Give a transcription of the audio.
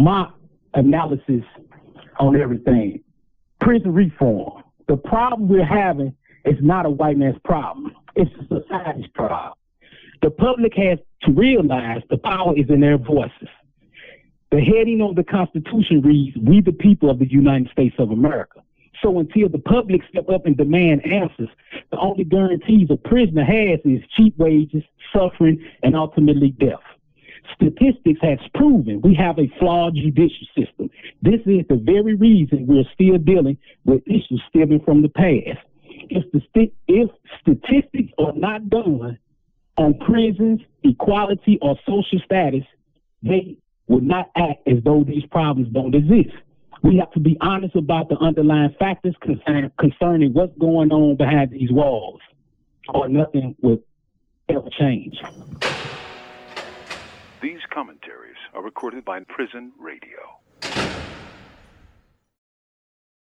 my analysis on everything. Prison reform. The problem we're having is not a white man's problem. It's a society's problem. The public has to realize the power is in their voices. The heading of the Constitution reads, We the people of the United States of America. So until the public step up and demand answers, the only guarantees a prisoner has is cheap wages, suffering, and ultimately death. Statistics has proven we have a flawed judicial system. This is the very reason we're still dealing with issues stemming from the past. If, the st- if statistics are not done on prisons, equality, or social status, they would not act as though these problems don't exist. We have to be honest about the underlying factors concern, concerning what's going on behind these walls, or nothing will ever change. Commentaries are recorded by Prison Radio.